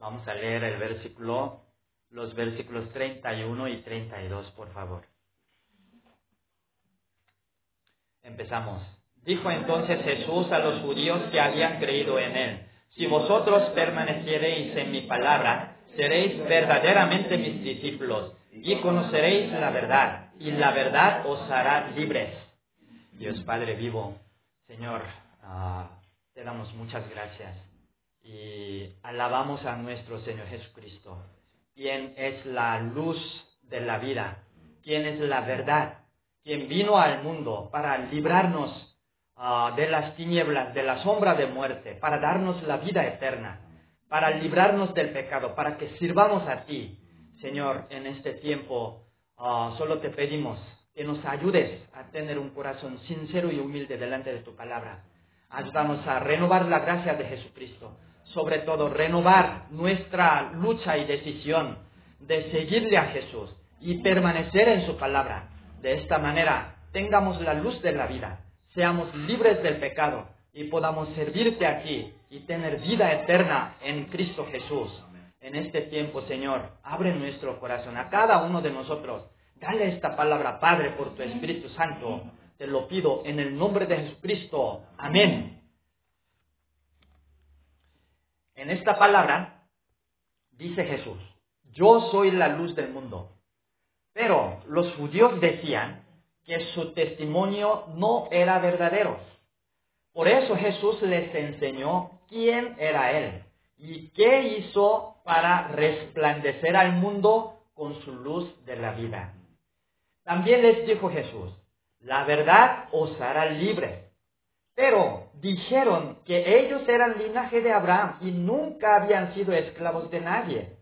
Vamos a leer el versículo, los versículos 31 y 32, por favor. Empezamos. Dijo entonces Jesús a los judíos que habían creído en él, si vosotros permaneciereis en mi palabra, seréis verdaderamente mis discípulos y conoceréis la verdad, y la verdad os hará libres. Dios Padre vivo, Señor, ah, te damos muchas gracias y alabamos a nuestro Señor Jesucristo, quien es la luz de la vida, quien es la verdad, quien vino al mundo para librarnos Ah, de las tinieblas, de la sombra de muerte, para darnos la vida eterna, para librarnos del pecado, para que sirvamos a ti. Señor, en este tiempo ah, solo te pedimos que nos ayudes a tener un corazón sincero y humilde delante de tu palabra. Ayúdanos a renovar la gracia de Jesucristo, sobre todo renovar nuestra lucha y decisión de seguirle a Jesús y permanecer en su palabra. De esta manera tengamos la luz de la vida seamos libres del pecado y podamos servirte aquí y tener vida eterna en Cristo Jesús. En este tiempo, Señor, abre nuestro corazón a cada uno de nosotros. Dale esta palabra, Padre, por tu Espíritu Santo. Te lo pido en el nombre de Jesucristo. Amén. En esta palabra dice Jesús, yo soy la luz del mundo. Pero los judíos decían, que su testimonio no era verdadero. Por eso Jesús les enseñó quién era Él y qué hizo para resplandecer al mundo con su luz de la vida. También les dijo Jesús, la verdad os hará libres. Pero dijeron que ellos eran linaje de Abraham y nunca habían sido esclavos de nadie.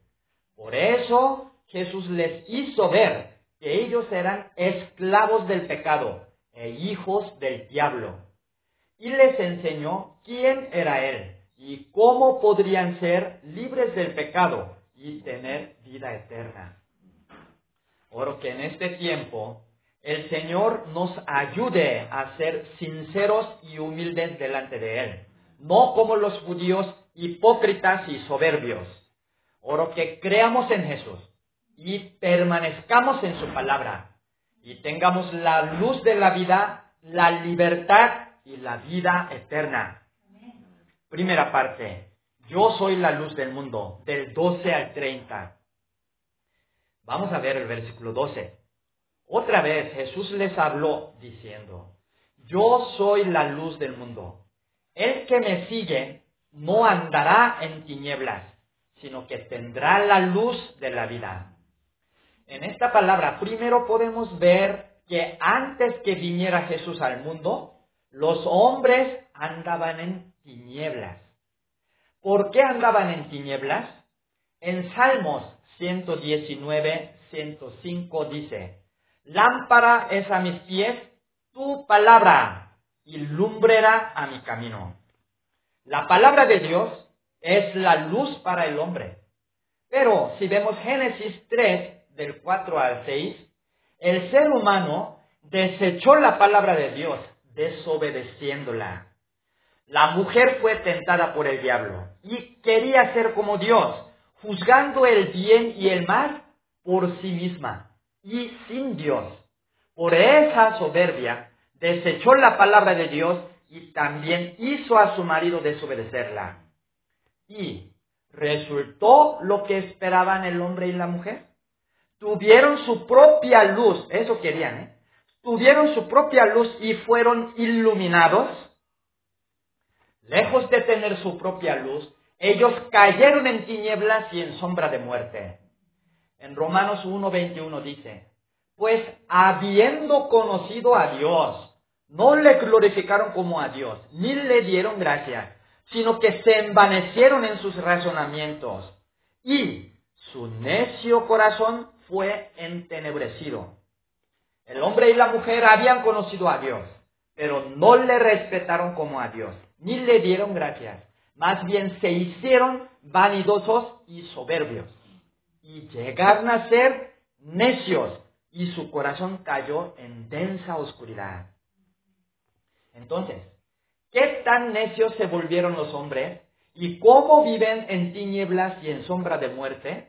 Por eso Jesús les hizo ver que ellos eran esclavos del pecado e hijos del diablo. Y les enseñó quién era Él y cómo podrían ser libres del pecado y tener vida eterna. Oro que en este tiempo el Señor nos ayude a ser sinceros y humildes delante de Él, no como los judíos hipócritas y soberbios. Oro que creamos en Jesús y permanezcamos en su palabra y tengamos la luz de la vida, la libertad y la vida eterna. Primera parte, yo soy la luz del mundo, del 12 al 30. Vamos a ver el versículo 12. Otra vez Jesús les habló diciendo, yo soy la luz del mundo. El que me sigue no andará en tinieblas, sino que tendrá la luz de la vida en esta palabra, primero podemos ver que antes que viniera Jesús al mundo, los hombres andaban en tinieblas. ¿Por qué andaban en tinieblas? En Salmos 119, 105 dice, Lámpara es a mis pies tu palabra y lumbrera a mi camino. La palabra de Dios es la luz para el hombre. Pero si vemos Génesis 3, del 4 al 6, el ser humano desechó la palabra de Dios, desobedeciéndola. La mujer fue tentada por el diablo y quería ser como Dios, juzgando el bien y el mal por sí misma y sin Dios. Por esa soberbia desechó la palabra de Dios y también hizo a su marido desobedecerla. Y resultó lo que esperaban el hombre y la mujer tuvieron su propia luz, eso querían, ¿eh? Tuvieron su propia luz y fueron iluminados. Lejos de tener su propia luz, ellos cayeron en tinieblas y en sombra de muerte. En Romanos 1.21 dice, pues habiendo conocido a Dios, no le glorificaron como a Dios, ni le dieron gracia, sino que se envanecieron en sus razonamientos y su necio corazón fue entenebrecido. El hombre y la mujer habían conocido a Dios, pero no le respetaron como a Dios, ni le dieron gracias. Más bien se hicieron vanidosos y soberbios, y llegaron a ser necios, y su corazón cayó en densa oscuridad. Entonces, ¿qué tan necios se volvieron los hombres? ¿Y cómo viven en tinieblas y en sombra de muerte?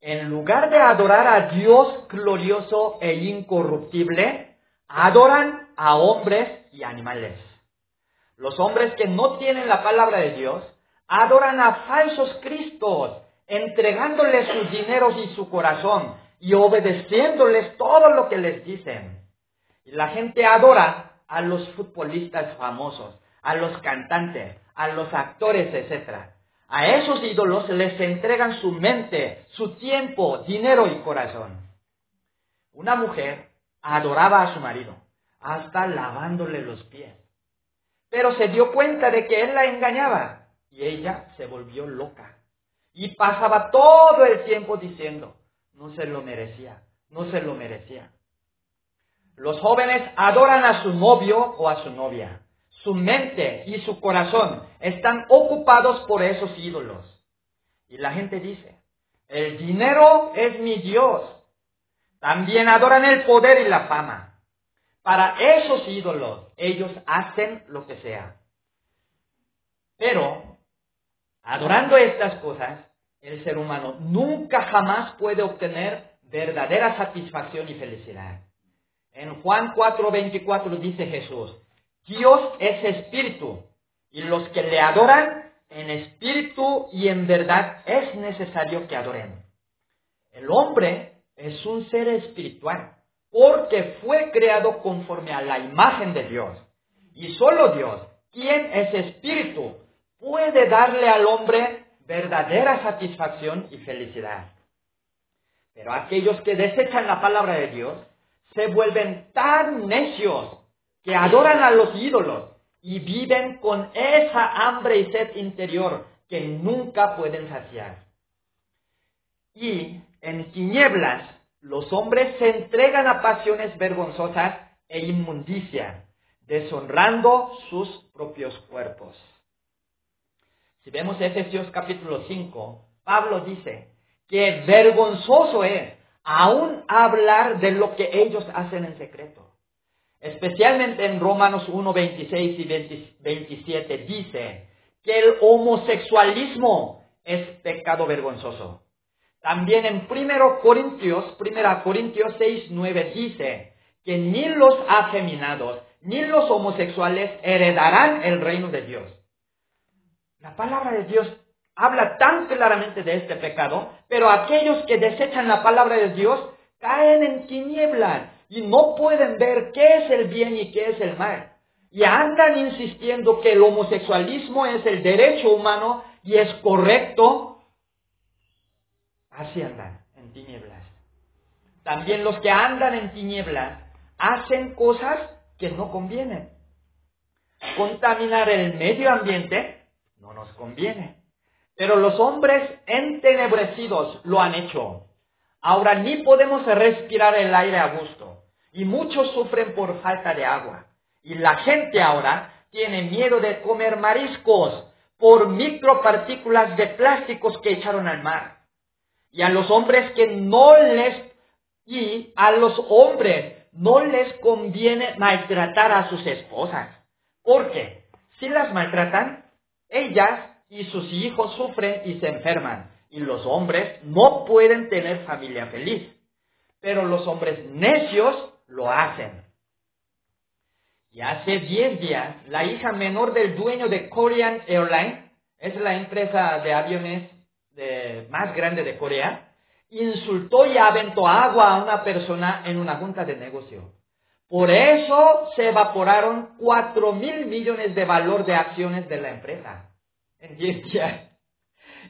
En lugar de adorar a Dios glorioso e incorruptible, adoran a hombres y animales. Los hombres que no tienen la palabra de Dios adoran a falsos cristos, entregándoles sus dineros y su corazón y obedeciéndoles todo lo que les dicen. Y la gente adora a los futbolistas famosos, a los cantantes, a los actores, etc. A esos ídolos les entregan su mente, su tiempo, dinero y corazón. Una mujer adoraba a su marido, hasta lavándole los pies. Pero se dio cuenta de que él la engañaba y ella se volvió loca. Y pasaba todo el tiempo diciendo, no se lo merecía, no se lo merecía. Los jóvenes adoran a su novio o a su novia. Su mente y su corazón están ocupados por esos ídolos. Y la gente dice, el dinero es mi Dios. También adoran el poder y la fama. Para esos ídolos ellos hacen lo que sea. Pero, adorando estas cosas, el ser humano nunca jamás puede obtener verdadera satisfacción y felicidad. En Juan 4:24 dice Jesús, Dios es espíritu y los que le adoran en espíritu y en verdad es necesario que adoren. El hombre es un ser espiritual porque fue creado conforme a la imagen de Dios. Y solo Dios, quien es espíritu, puede darle al hombre verdadera satisfacción y felicidad. Pero aquellos que desechan la palabra de Dios se vuelven tan necios que adoran a los ídolos y viven con esa hambre y sed interior que nunca pueden saciar. Y en tinieblas los hombres se entregan a pasiones vergonzosas e inmundicia, deshonrando sus propios cuerpos. Si vemos Efesios capítulo 5, Pablo dice que vergonzoso es aún hablar de lo que ellos hacen en secreto. Especialmente en Romanos 1, 26 y 27 dice que el homosexualismo es pecado vergonzoso. También en 1 Corintios, 1 Corintios 6, 9 dice que ni los afeminados ni los homosexuales heredarán el reino de Dios. La palabra de Dios habla tan claramente de este pecado, pero aquellos que desechan la palabra de Dios caen en tinieblas y no pueden ver qué es el bien y qué es el mal. Y andan insistiendo que el homosexualismo es el derecho humano y es correcto. Así andan en tinieblas. También los que andan en tinieblas hacen cosas que no convienen. Contaminar el medio ambiente no nos conviene. Pero los hombres entenebrecidos lo han hecho. Ahora ni podemos respirar el aire a gusto. Y muchos sufren por falta de agua. Y la gente ahora tiene miedo de comer mariscos por micropartículas de plásticos que echaron al mar. Y a los hombres que no les, y a los hombres no les conviene maltratar a sus esposas. Porque si las maltratan, ellas y sus hijos sufren y se enferman. Y los hombres no pueden tener familia feliz. Pero los hombres necios lo hacen. Y hace 10 días, la hija menor del dueño de Korean Airlines, es la empresa de aviones más grande de Corea, insultó y aventó agua a una persona en una junta de negocio. Por eso se evaporaron 4 mil millones de valor de acciones de la empresa en 10 días.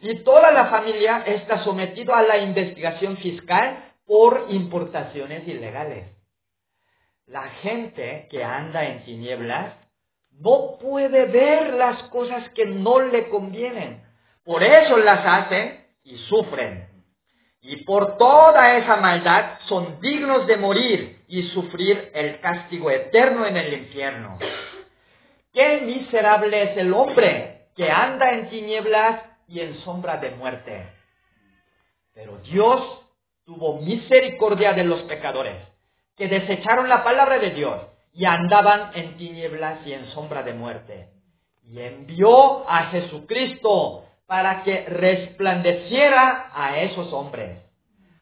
Y toda la familia está sometida a la investigación fiscal por importaciones ilegales. La gente que anda en tinieblas no puede ver las cosas que no le convienen. Por eso las hacen y sufren. Y por toda esa maldad son dignos de morir y sufrir el castigo eterno en el infierno. Qué miserable es el hombre que anda en tinieblas y en sombra de muerte. Pero Dios tuvo misericordia de los pecadores que desecharon la palabra de Dios y andaban en tinieblas y en sombra de muerte. y envió a Jesucristo para que resplandeciera a esos hombres.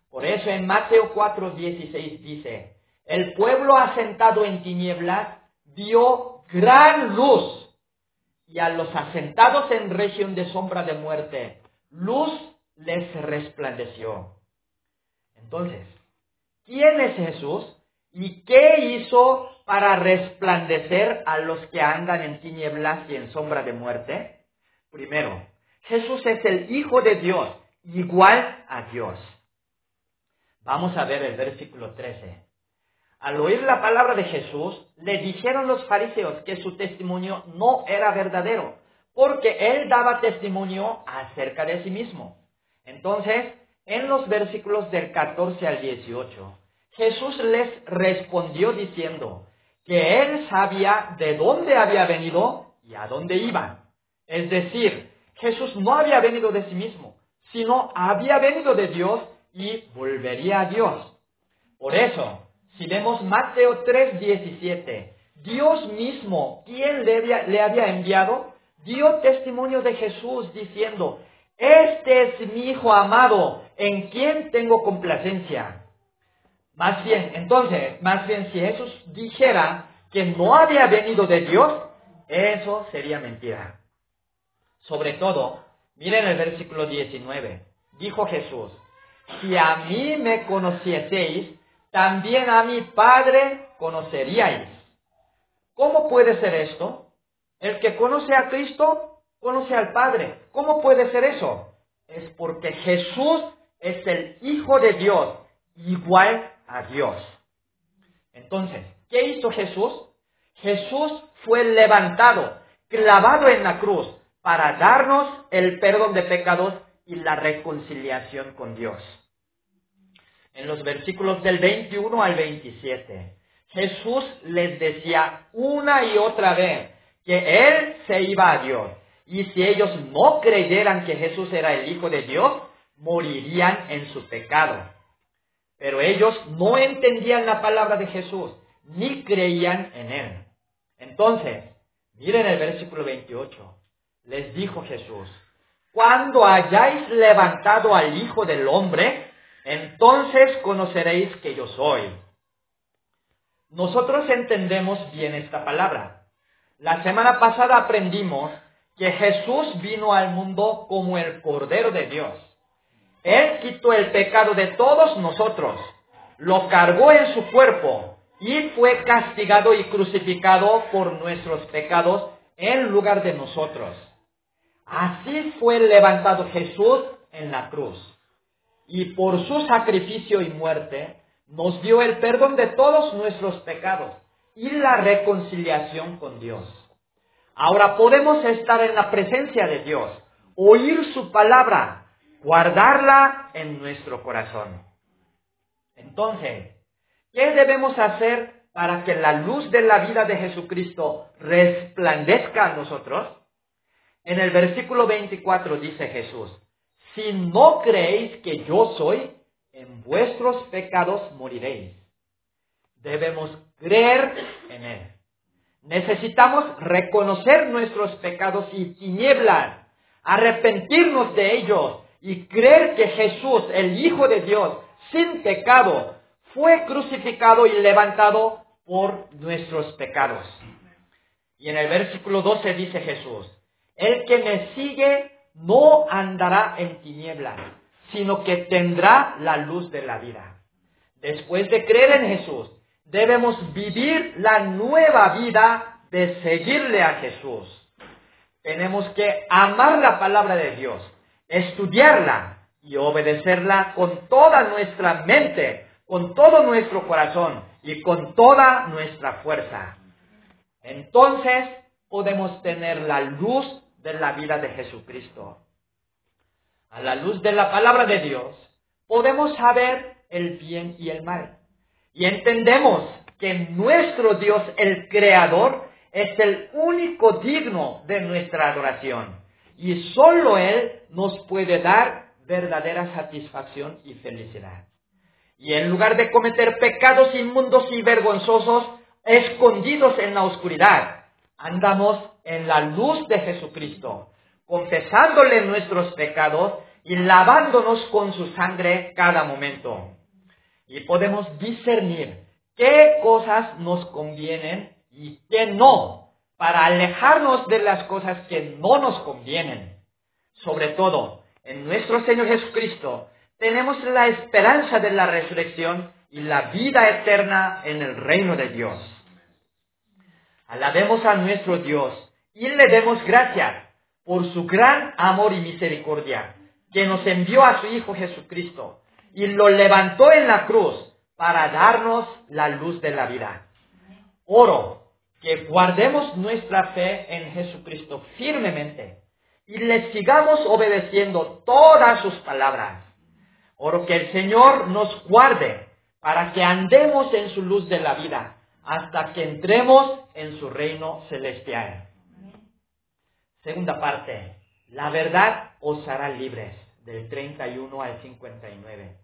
Por eso en Mateo 4:16 dice, el pueblo asentado en tinieblas vio gran luz y a los asentados en región de sombra de muerte, luz les resplandeció. Entonces, ¿quién es Jesús y qué hizo para resplandecer a los que andan en tinieblas y en sombra de muerte? Primero, Jesús es el Hijo de Dios, igual a Dios. Vamos a ver el versículo 13. Al oír la palabra de Jesús, le dijeron los fariseos que su testimonio no era verdadero, porque él daba testimonio acerca de sí mismo. Entonces, en los versículos del 14 al 18, Jesús les respondió diciendo que él sabía de dónde había venido y a dónde iba. Es decir, Jesús no había venido de sí mismo, sino había venido de Dios y volvería a Dios. Por eso, si vemos Mateo 3:17, Dios mismo, quien le había, le había enviado, dio testimonio de Jesús diciendo, este es mi Hijo amado, en quien tengo complacencia. Más bien, entonces, más bien si Jesús dijera que no había venido de Dios, eso sería mentira. Sobre todo, miren el versículo 19. Dijo Jesús, si a mí me conocieseis, también a mi Padre conoceríais. ¿Cómo puede ser esto? El que conoce a Cristo, conoce al Padre. ¿Cómo puede ser eso? Es porque Jesús es el Hijo de Dios, igual a Dios. Entonces, ¿qué hizo Jesús? Jesús fue levantado, clavado en la cruz, para darnos el perdón de pecados y la reconciliación con Dios. En los versículos del 21 al 27, Jesús les decía una y otra vez que Él se iba a Dios. Y si ellos no creyeran que Jesús era el Hijo de Dios, morirían en su pecado. Pero ellos no entendían la palabra de Jesús, ni creían en Él. Entonces, miren el versículo 28. Les dijo Jesús, cuando hayáis levantado al Hijo del Hombre, entonces conoceréis que yo soy. Nosotros entendemos bien esta palabra. La semana pasada aprendimos que Jesús vino al mundo como el Cordero de Dios. Él quitó el pecado de todos nosotros, lo cargó en su cuerpo y fue castigado y crucificado por nuestros pecados en lugar de nosotros. Así fue levantado Jesús en la cruz. Y por su sacrificio y muerte nos dio el perdón de todos nuestros pecados y la reconciliación con Dios. Ahora podemos estar en la presencia de Dios, oír su palabra, guardarla en nuestro corazón. Entonces, ¿qué debemos hacer para que la luz de la vida de Jesucristo resplandezca a nosotros? En el versículo 24 dice Jesús, si no creéis que yo soy, en vuestros pecados moriréis. Debemos creer en Él. Necesitamos reconocer nuestros pecados y tinieblas, arrepentirnos de ellos y creer que Jesús, el Hijo de Dios, sin pecado, fue crucificado y levantado por nuestros pecados. Y en el versículo 12 dice Jesús, el que me sigue no andará en tinieblas, sino que tendrá la luz de la vida. Después de creer en Jesús, debemos vivir la nueva vida de seguirle a Jesús. Tenemos que amar la palabra de Dios, estudiarla y obedecerla con toda nuestra mente, con todo nuestro corazón y con toda nuestra fuerza. Entonces podemos tener la luz de la vida de Jesucristo. A la luz de la palabra de Dios, podemos saber el bien y el mal. Y entendemos que nuestro Dios, el Creador, es el único digno de nuestra adoración. Y solo Él nos puede dar verdadera satisfacción y felicidad. Y en lugar de cometer pecados inmundos y vergonzosos, escondidos en la oscuridad, andamos en la luz de Jesucristo, confesándole nuestros pecados y lavándonos con su sangre cada momento. Y podemos discernir qué cosas nos convienen y qué no, para alejarnos de las cosas que no nos convienen. Sobre todo, en nuestro Señor Jesucristo tenemos la esperanza de la resurrección y la vida eterna en el reino de Dios. Alabemos a nuestro Dios y le demos gracias por su gran amor y misericordia, que nos envió a su Hijo Jesucristo y lo levantó en la cruz para darnos la luz de la vida. Oro que guardemos nuestra fe en Jesucristo firmemente y le sigamos obedeciendo todas sus palabras. Oro que el Señor nos guarde para que andemos en su luz de la vida hasta que entremos en su reino celestial. Segunda parte, la verdad os hará libres, del 31 al 59.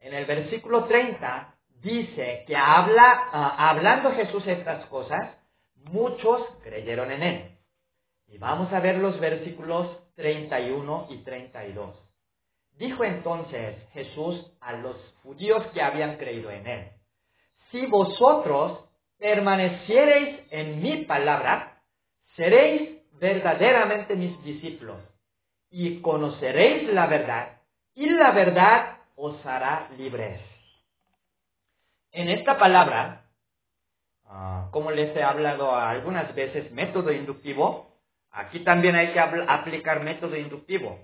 En el versículo 30 dice que habla, ah, hablando Jesús estas cosas, muchos creyeron en él. Y vamos a ver los versículos 31 y 32. Dijo entonces Jesús a los judíos que habían creído en él, si vosotros permaneciereis en mi palabra, seréis verdaderamente mis discípulos y conoceréis la verdad y la verdad os hará libres. En esta palabra, ah, como les he hablado algunas veces, método inductivo, aquí también hay que aplicar método inductivo.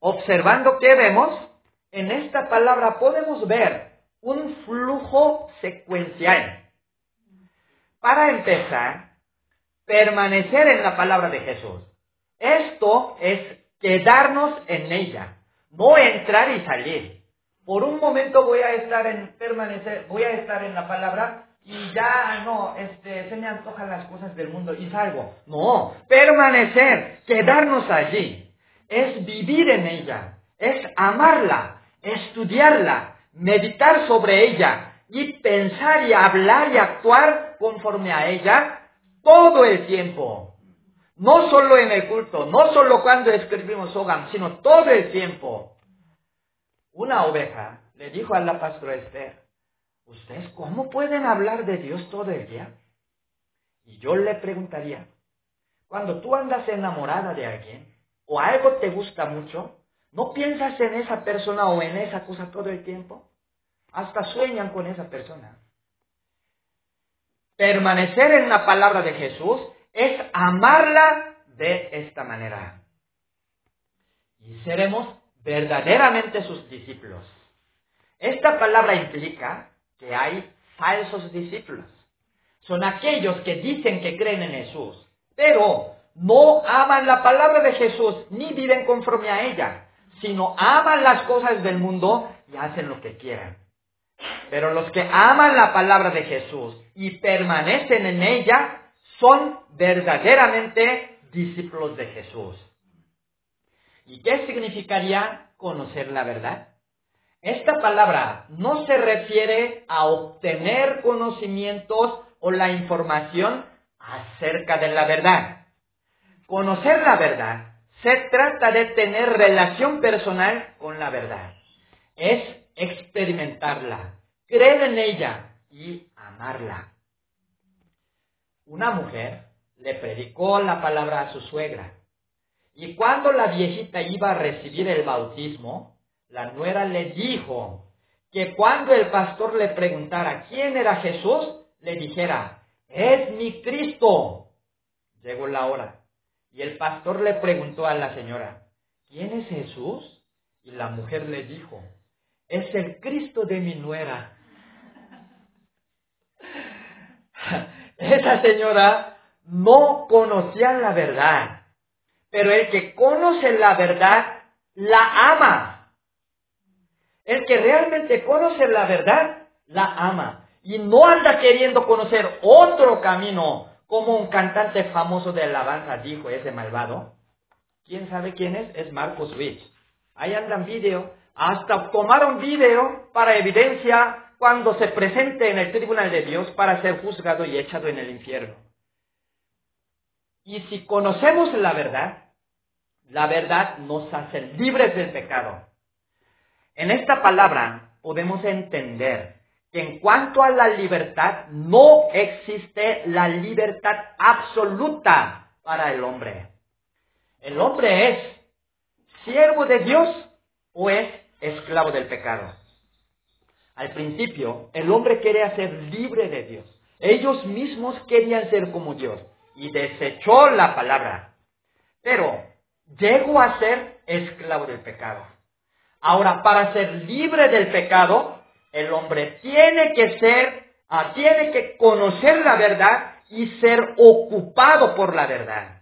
Observando qué vemos, en esta palabra podemos ver un flujo secuencial. Para empezar, permanecer en la palabra de Jesús. Esto es quedarnos en ella, no entrar y salir. Por un momento voy a estar en permanecer, voy a estar en la palabra y ya no, este, se me antojan las cosas del mundo y salgo. No, permanecer, quedarnos allí, es vivir en ella, es amarla, estudiarla, meditar sobre ella y pensar y hablar y actuar conforme a ella todo el tiempo. No solo en el culto, no solo cuando escribimos Hogam, sino todo el tiempo. Una oveja le dijo a la pastora Esther, ¿ustedes cómo pueden hablar de Dios todo el día? Y yo le preguntaría, cuando tú andas enamorada de alguien o algo te gusta mucho, ¿no piensas en esa persona o en esa cosa todo el tiempo? Hasta sueñan con esa persona. Permanecer en la palabra de Jesús es amarla de esta manera. Y seremos verdaderamente sus discípulos. Esta palabra implica que hay falsos discípulos. Son aquellos que dicen que creen en Jesús, pero no aman la palabra de Jesús ni viven conforme a ella, sino aman las cosas del mundo y hacen lo que quieran. Pero los que aman la palabra de Jesús y permanecen en ella son verdaderamente discípulos de Jesús. ¿Y qué significaría conocer la verdad? Esta palabra no se refiere a obtener conocimientos o la información acerca de la verdad. Conocer la verdad se trata de tener relación personal con la verdad. Es experimentarla, creer en ella y amarla. Una mujer le predicó la palabra a su suegra y cuando la viejita iba a recibir el bautismo, la nuera le dijo que cuando el pastor le preguntara quién era Jesús, le dijera, es mi Cristo. Llegó la hora. Y el pastor le preguntó a la señora, ¿quién es Jesús? Y la mujer le dijo, es el Cristo de mi nuera. Esa señora no conocía la verdad. Pero el que conoce la verdad, la ama. El que realmente conoce la verdad, la ama. Y no anda queriendo conocer otro camino, como un cantante famoso de alabanza dijo ese malvado. ¿Quién sabe quién es? Es Marcos Rich. Ahí andan video. Hasta tomaron video para evidencia cuando se presente en el tribunal de Dios para ser juzgado y echado en el infierno. Y si conocemos la verdad, la verdad nos hace libres del pecado. En esta palabra podemos entender que en cuanto a la libertad, no existe la libertad absoluta para el hombre. El hombre es siervo de Dios o es esclavo del pecado. Al principio, el hombre quería ser libre de Dios. Ellos mismos querían ser como Dios y desechó la palabra. Pero llegó a ser esclavo del pecado. Ahora, para ser libre del pecado, el hombre tiene que ser, ah, tiene que conocer la verdad y ser ocupado por la verdad.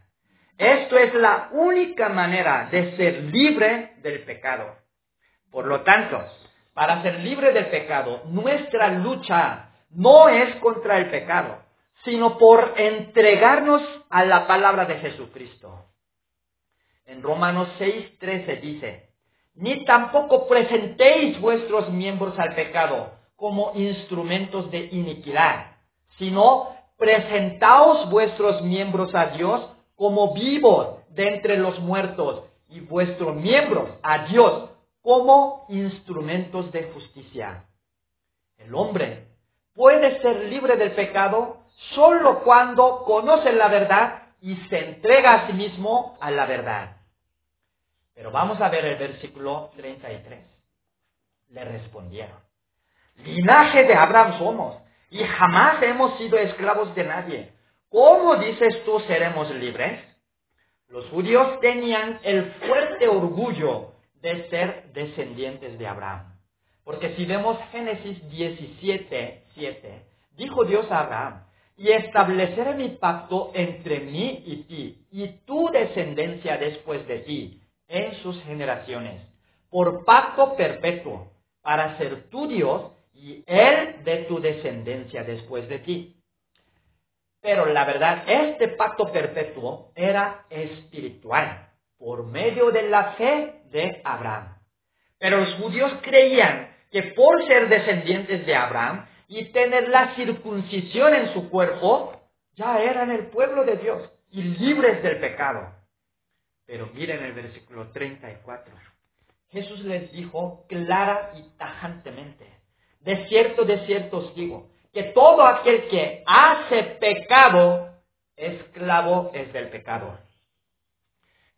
Esto es la única manera de ser libre del pecado. Por lo tanto, para ser libre del pecado, nuestra lucha no es contra el pecado, sino por entregarnos a la palabra de Jesucristo. En Romanos 6:13 dice, ni tampoco presentéis vuestros miembros al pecado como instrumentos de iniquidad, sino presentaos vuestros miembros a Dios como vivos de entre los muertos y vuestros miembros a Dios como instrumentos de justicia. El hombre puede ser libre del pecado solo cuando conoce la verdad y se entrega a sí mismo a la verdad. Pero vamos a ver el versículo 33. Le respondieron, linaje de Abraham somos y jamás hemos sido esclavos de nadie. ¿Cómo dices tú seremos libres? Los judíos tenían el fuerte orgullo de ser descendientes de Abraham. Porque si vemos Génesis 17, 7, dijo Dios a Abraham, y estableceré mi pacto entre mí y ti, y tu descendencia después de ti, en sus generaciones, por pacto perpetuo, para ser tu Dios y él de tu descendencia después de ti. Pero la verdad, este pacto perpetuo era espiritual, por medio de la fe de Abraham. Pero los judíos creían que por ser descendientes de Abraham y tener la circuncisión en su cuerpo, ya eran el pueblo de Dios y libres del pecado. Pero miren el versículo 34. Jesús les dijo clara y tajantemente, de cierto, de cierto os digo, que todo aquel que hace pecado, esclavo es del pecado.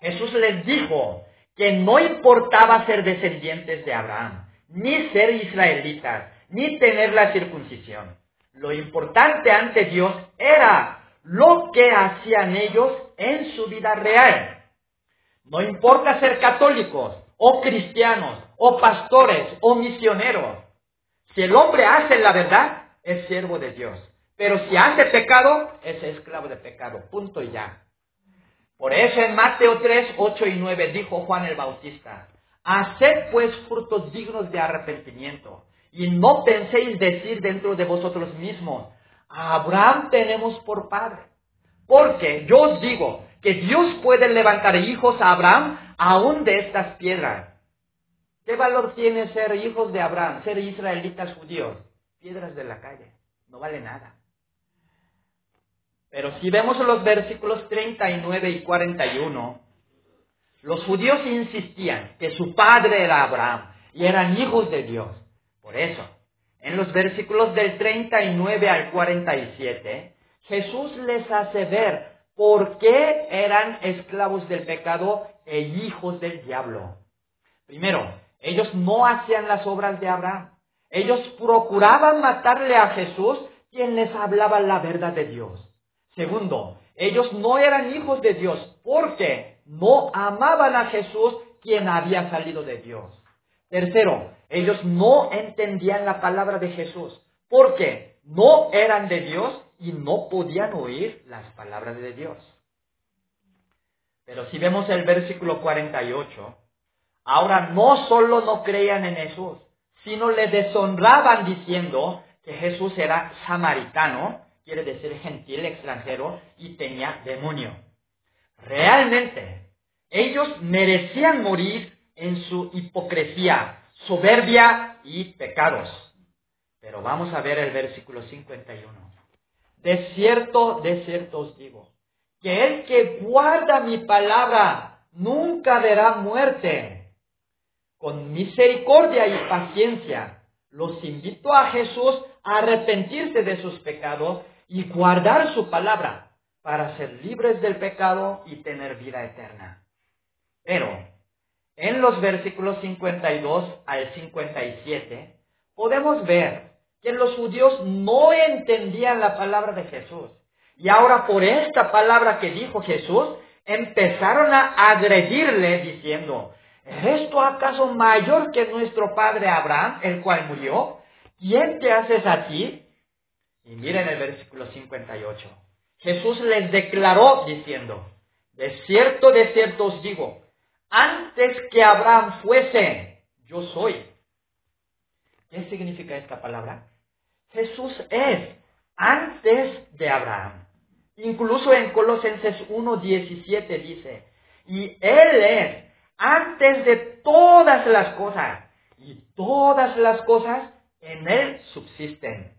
Jesús les dijo que no importaba ser descendientes de Abraham, ni ser israelitas, ni tener la circuncisión. Lo importante ante Dios era lo que hacían ellos en su vida real. No importa ser católicos, o cristianos, o pastores, o misioneros. Si el hombre hace la verdad, es siervo de Dios. Pero si hace pecado, es esclavo de pecado. Punto y ya. Por eso en Mateo 3, 8 y 9 dijo Juan el Bautista, Haced pues frutos dignos de arrepentimiento, y no penséis decir dentro de vosotros mismos, a Abraham tenemos por padre. Porque yo os digo que Dios puede levantar hijos a Abraham aún de estas piedras. ¿Qué valor tiene ser hijos de Abraham, ser israelitas judíos? Piedras de la calle, no vale nada. Pero si vemos los versículos 39 y 41, los judíos insistían que su padre era Abraham y eran hijos de Dios. Por eso, en los versículos del 39 al 47, Jesús les hace ver por qué eran esclavos del pecado e hijos del diablo. Primero, ellos no hacían las obras de Abraham. Ellos procuraban matarle a Jesús, quien les hablaba la verdad de Dios. Segundo, ellos no eran hijos de Dios porque no amaban a Jesús, quien había salido de Dios. Tercero, ellos no entendían la palabra de Jesús porque no eran de Dios y no podían oír las palabras de Dios. Pero si vemos el versículo 48, ahora no solo no creían en Jesús, sino le deshonraban diciendo que Jesús era samaritano, quiere decir gentil extranjero, y tenía demonio. Realmente, ellos merecían morir en su hipocresía, soberbia y pecados. Pero vamos a ver el versículo 51. De cierto, de cierto os digo, que el que guarda mi palabra nunca verá muerte. Con misericordia y paciencia los invito a Jesús a arrepentirse de sus pecados y guardar su palabra para ser libres del pecado y tener vida eterna. Pero, en los versículos 52 al 57, podemos ver que los judíos no entendían la palabra de Jesús. Y ahora por esta palabra que dijo Jesús, empezaron a agredirle diciendo, ¿es esto acaso mayor que nuestro padre Abraham, el cual murió? ¿Quién te haces a ti? Y miren el versículo 58. Jesús les declaró diciendo, de cierto, de cierto os digo, antes que Abraham fuese, yo soy. ¿Qué significa esta palabra? Jesús es antes de Abraham. Incluso en Colosenses 1.17 dice, y Él es antes de todas las cosas, y todas las cosas en Él subsisten.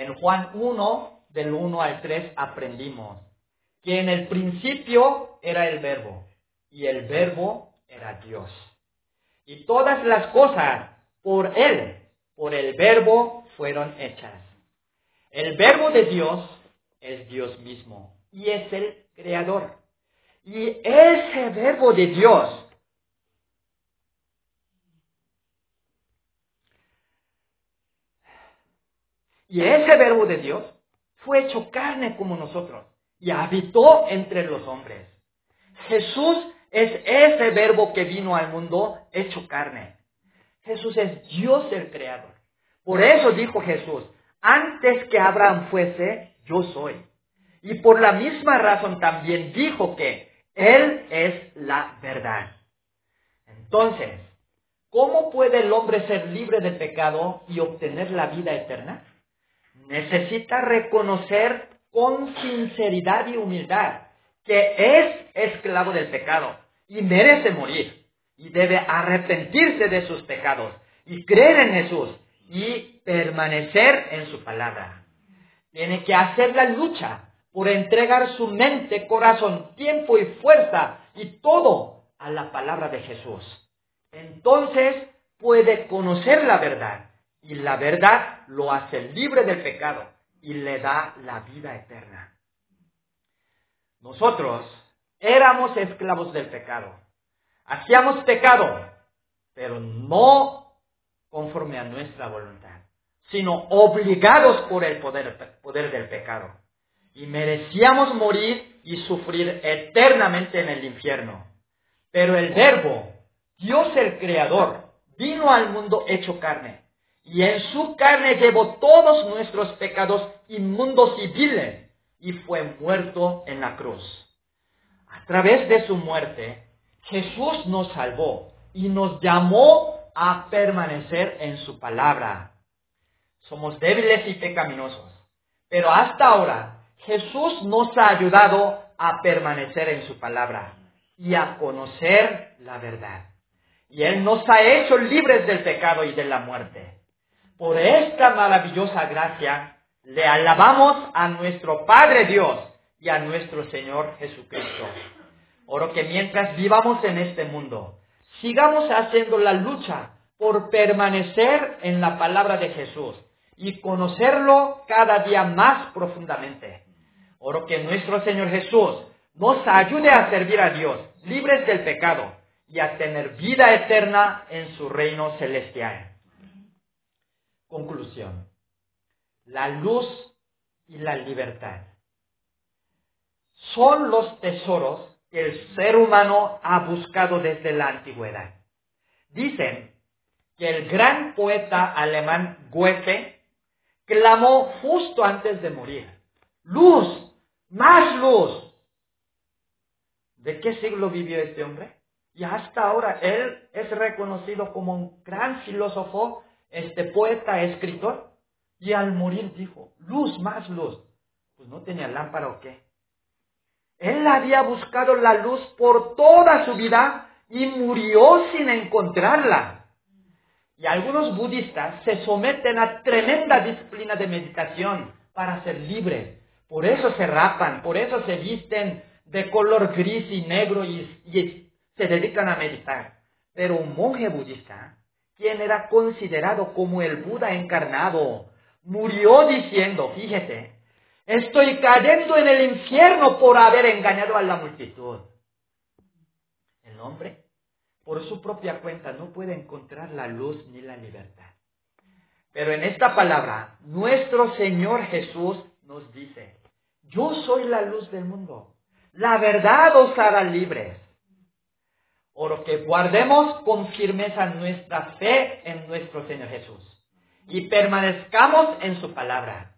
En Juan 1, del 1 al 3, aprendimos que en el principio era el verbo, y el verbo era Dios. Y todas las cosas por Él, por el verbo, fueron hechas. El verbo de Dios es Dios mismo y es el creador. Y ese verbo de Dios y ese verbo de Dios fue hecho carne como nosotros y habitó entre los hombres. Jesús es ese verbo que vino al mundo hecho carne. Jesús es Dios el creador. Por eso dijo Jesús, antes que Abraham fuese, yo soy. Y por la misma razón también dijo que Él es la verdad. Entonces, ¿cómo puede el hombre ser libre de pecado y obtener la vida eterna? Necesita reconocer con sinceridad y humildad que es esclavo del pecado y merece morir y debe arrepentirse de sus pecados y creer en Jesús y permanecer en su palabra. Tiene que hacer la lucha por entregar su mente, corazón, tiempo y fuerza y todo a la palabra de Jesús. Entonces puede conocer la verdad y la verdad lo hace libre del pecado y le da la vida eterna. Nosotros éramos esclavos del pecado. Hacíamos pecado, pero no conforme a nuestra voluntad, sino obligados por el poder, poder del pecado. Y merecíamos morir y sufrir eternamente en el infierno. Pero el Verbo, Dios el Creador, vino al mundo hecho carne. Y en su carne llevó todos nuestros pecados inmundos y viles y fue muerto en la cruz. A través de su muerte, Jesús nos salvó y nos llamó a permanecer en su palabra. Somos débiles y pecaminosos, pero hasta ahora Jesús nos ha ayudado a permanecer en su palabra y a conocer la verdad. Y Él nos ha hecho libres del pecado y de la muerte. Por esta maravillosa gracia, le alabamos a nuestro Padre Dios y a nuestro Señor Jesucristo. Oro que mientras vivamos en este mundo, sigamos haciendo la lucha por permanecer en la palabra de Jesús y conocerlo cada día más profundamente. Oro que nuestro Señor Jesús nos ayude a servir a Dios, libres del pecado, y a tener vida eterna en su reino celestial. Conclusión la luz y la libertad. Son los tesoros que el ser humano ha buscado desde la antigüedad. Dicen que el gran poeta alemán Goethe clamó justo antes de morir, luz, más luz. ¿De qué siglo vivió este hombre? Y hasta ahora él es reconocido como un gran filósofo, este poeta, escritor. Y al morir dijo, luz, más luz. Pues no tenía lámpara o qué. Él había buscado la luz por toda su vida y murió sin encontrarla. Y algunos budistas se someten a tremenda disciplina de meditación para ser libres, Por eso se rapan, por eso se visten de color gris y negro y, y se dedican a meditar. Pero un monje budista, quien era considerado como el Buda encarnado, murió diciendo, fíjese, estoy cayendo en el infierno por haber engañado a la multitud. El hombre, por su propia cuenta, no puede encontrar la luz ni la libertad. Pero en esta palabra, nuestro Señor Jesús nos dice, yo soy la luz del mundo. La verdad os hará libres. Oro que guardemos con firmeza nuestra fe en nuestro Señor Jesús y permanezcamos en su palabra.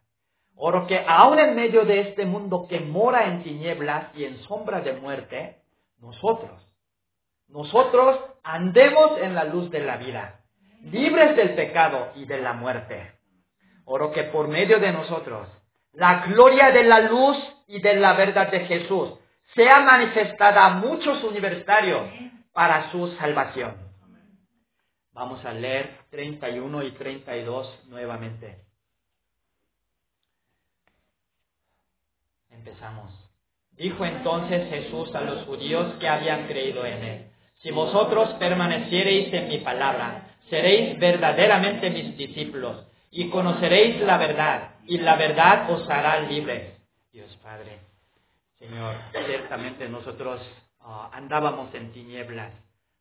Oro que aún en medio de este mundo que mora en tinieblas y en sombra de muerte, nosotros, nosotros andemos en la luz de la vida, libres del pecado y de la muerte. Oro que por medio de nosotros, la gloria de la luz y de la verdad de Jesús sea manifestada a muchos universitarios para su salvación. Vamos a leer 31 y 32 nuevamente. Empezamos. Dijo entonces Jesús a los judíos que habían creído en él, si vosotros permaneciereis en mi palabra, seréis verdaderamente mis discípulos y conoceréis la verdad, y la verdad os hará libres. Dios Padre, Señor, ciertamente nosotros ah, andábamos en tinieblas,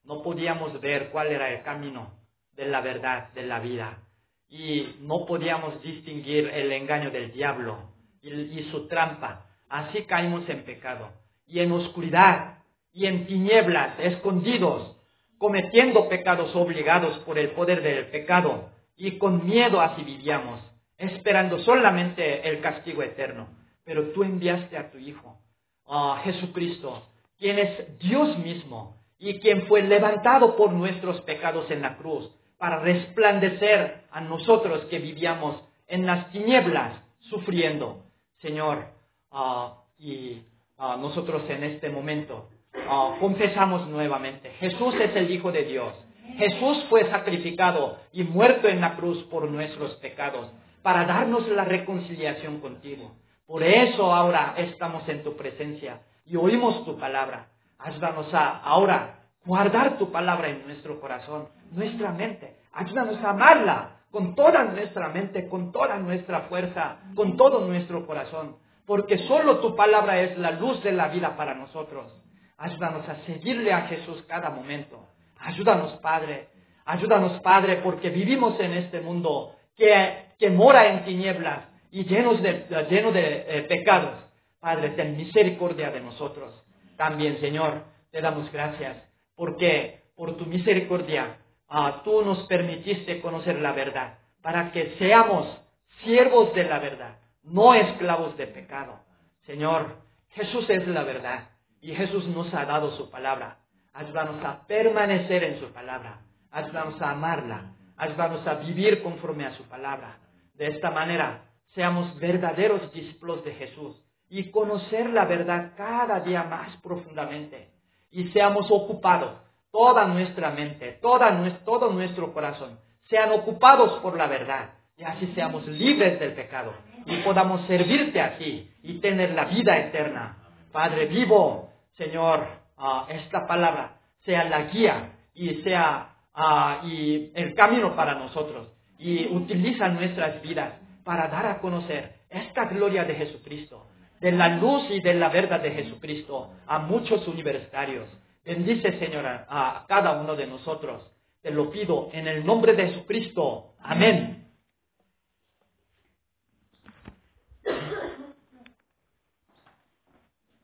no podíamos ver cuál era el camino de la verdad, de la vida, y no podíamos distinguir el engaño del diablo y su trampa. Así caímos en pecado y en oscuridad y en tinieblas, escondidos, cometiendo pecados obligados por el poder del pecado y con miedo así vivíamos, esperando solamente el castigo eterno. Pero tú enviaste a tu Hijo, a Jesucristo, quien es Dios mismo y quien fue levantado por nuestros pecados en la cruz para resplandecer a nosotros que vivíamos en las tinieblas, sufriendo. Señor, Ah, y ah, nosotros en este momento ah, confesamos nuevamente, Jesús es el Hijo de Dios. Jesús fue sacrificado y muerto en la cruz por nuestros pecados para darnos la reconciliación contigo. Por eso ahora estamos en tu presencia y oímos tu palabra. Ayúdanos a ahora guardar tu palabra en nuestro corazón, nuestra mente. Ayúdanos a amarla con toda nuestra mente, con toda nuestra fuerza, con todo nuestro corazón porque solo tu palabra es la luz de la vida para nosotros. Ayúdanos a seguirle a Jesús cada momento. Ayúdanos, Padre. Ayúdanos, Padre, porque vivimos en este mundo que, que mora en tinieblas y llenos de, lleno de eh, pecados. Padre, ten misericordia de nosotros. También, Señor, te damos gracias porque por tu misericordia ah, tú nos permitiste conocer la verdad para que seamos siervos de la verdad no esclavos de pecado. Señor, Jesús es la verdad y Jesús nos ha dado su palabra. Ayúdanos a permanecer en su palabra. Ayúdanos a amarla. Ayúdanos a vivir conforme a su palabra. De esta manera, seamos verdaderos discípulos de Jesús y conocer la verdad cada día más profundamente. Y seamos ocupados, toda nuestra mente, toda, todo nuestro corazón, sean ocupados por la verdad y así seamos libres del pecado y podamos servirte así y tener la vida eterna. Padre vivo, Señor, ah, esta palabra sea la guía y sea ah, el camino para nosotros y utiliza nuestras vidas para dar a conocer esta gloria de Jesucristo, de la luz y de la verdad de Jesucristo a muchos universitarios. Bendice, Señor, a cada uno de nosotros. Te lo pido en el nombre de Jesucristo. Amén.